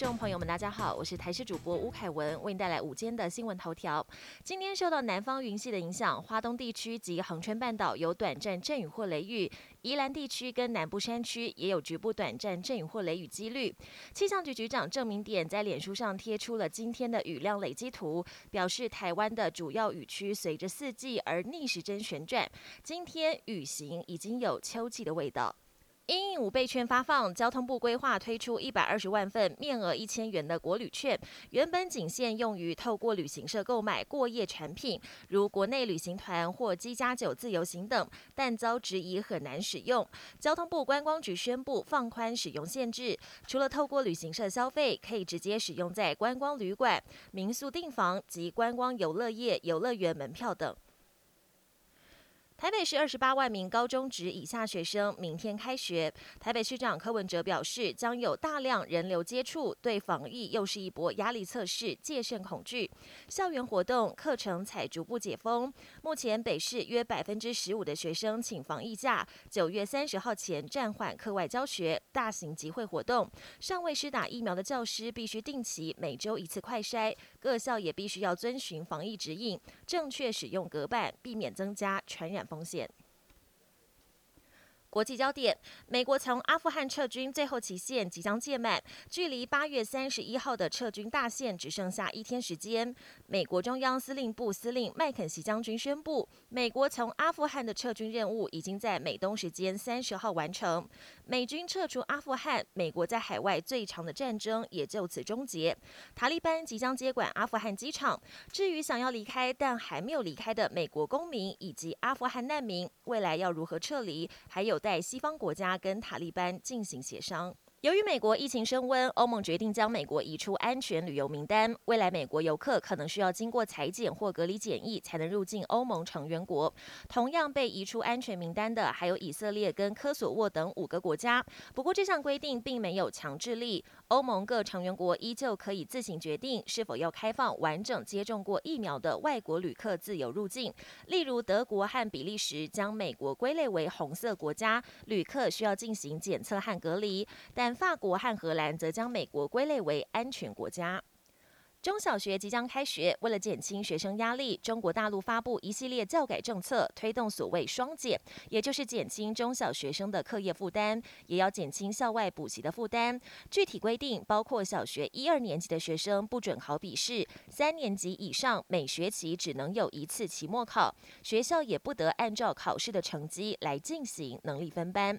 众朋友们，大家好，我是台视主播吴凯文，为您带来午间的新闻头条。今天受到南方云系的影响，华东地区及恒春半岛有短暂阵雨或雷雨，宜兰地区跟南部山区也有局部短暂阵雨或雷雨几率。气象局局长郑明典在脸书上贴出了今天的雨量累积图，表示台湾的主要雨区随着四季而逆时针旋转，今天雨型已经有秋季的味道。因应五倍券发放，交通部规划推出一百二十万份面额一千元的国旅券，原本仅限用于透过旅行社购买过夜产品，如国内旅行团或机加酒自由行等，但遭质疑很难使用。交通部观光局宣布放宽使用限制，除了透过旅行社消费，可以直接使用在观光旅馆、民宿订房及观光游乐业游乐园门票等。台北市二十八万名高中职以下学生明天开学。台北市长柯文哲表示，将有大量人流接触，对防疫又是一波压力测试，戒慎恐惧。校园活动、课程才逐步解封。目前北市约百分之十五的学生请防疫假，九月三十号前暂缓课外教学、大型集会活动。尚未施打疫苗的教师必须定期每周一次快筛，各校也必须要遵循防疫指引，正确使用隔板，避免增加传染。风险。国际焦点：美国从阿富汗撤军最后期限即将届满，距离八月三十一号的撤军大限只剩下一天时间。美国中央司令部司令麦肯锡将军宣布，美国从阿富汗的撤军任务已经在美东时间三十号完成。美军撤出阿富汗，美国在海外最长的战争也就此终结。塔利班即将接管阿富汗机场。至于想要离开但还没有离开的美国公民以及阿富汗难民，未来要如何撤离，还有在西方国家跟塔利班进行协商。由于美国疫情升温，欧盟决定将美国移出安全旅游名单。未来美国游客可能需要经过裁剪或隔离检疫才能入境欧盟成员国。同样被移出安全名单的还有以色列跟科索沃等五个国家。不过这项规定并没有强制力，欧盟各成员国依旧可以自行决定是否要开放完整接种过疫苗的外国旅客自由入境。例如德国和比利时将美国归类为红色国家，旅客需要进行检测和隔离，但法国和荷兰则将美国归类为安全国家。中小学即将开学，为了减轻学生压力，中国大陆发布一系列教改政策，推动所谓“双减”，也就是减轻中小学生的课业负担，也要减轻校外补习的负担。具体规定包括：小学一二年级的学生不准考笔试，三年级以上每学期只能有一次期末考，学校也不得按照考试的成绩来进行能力分班。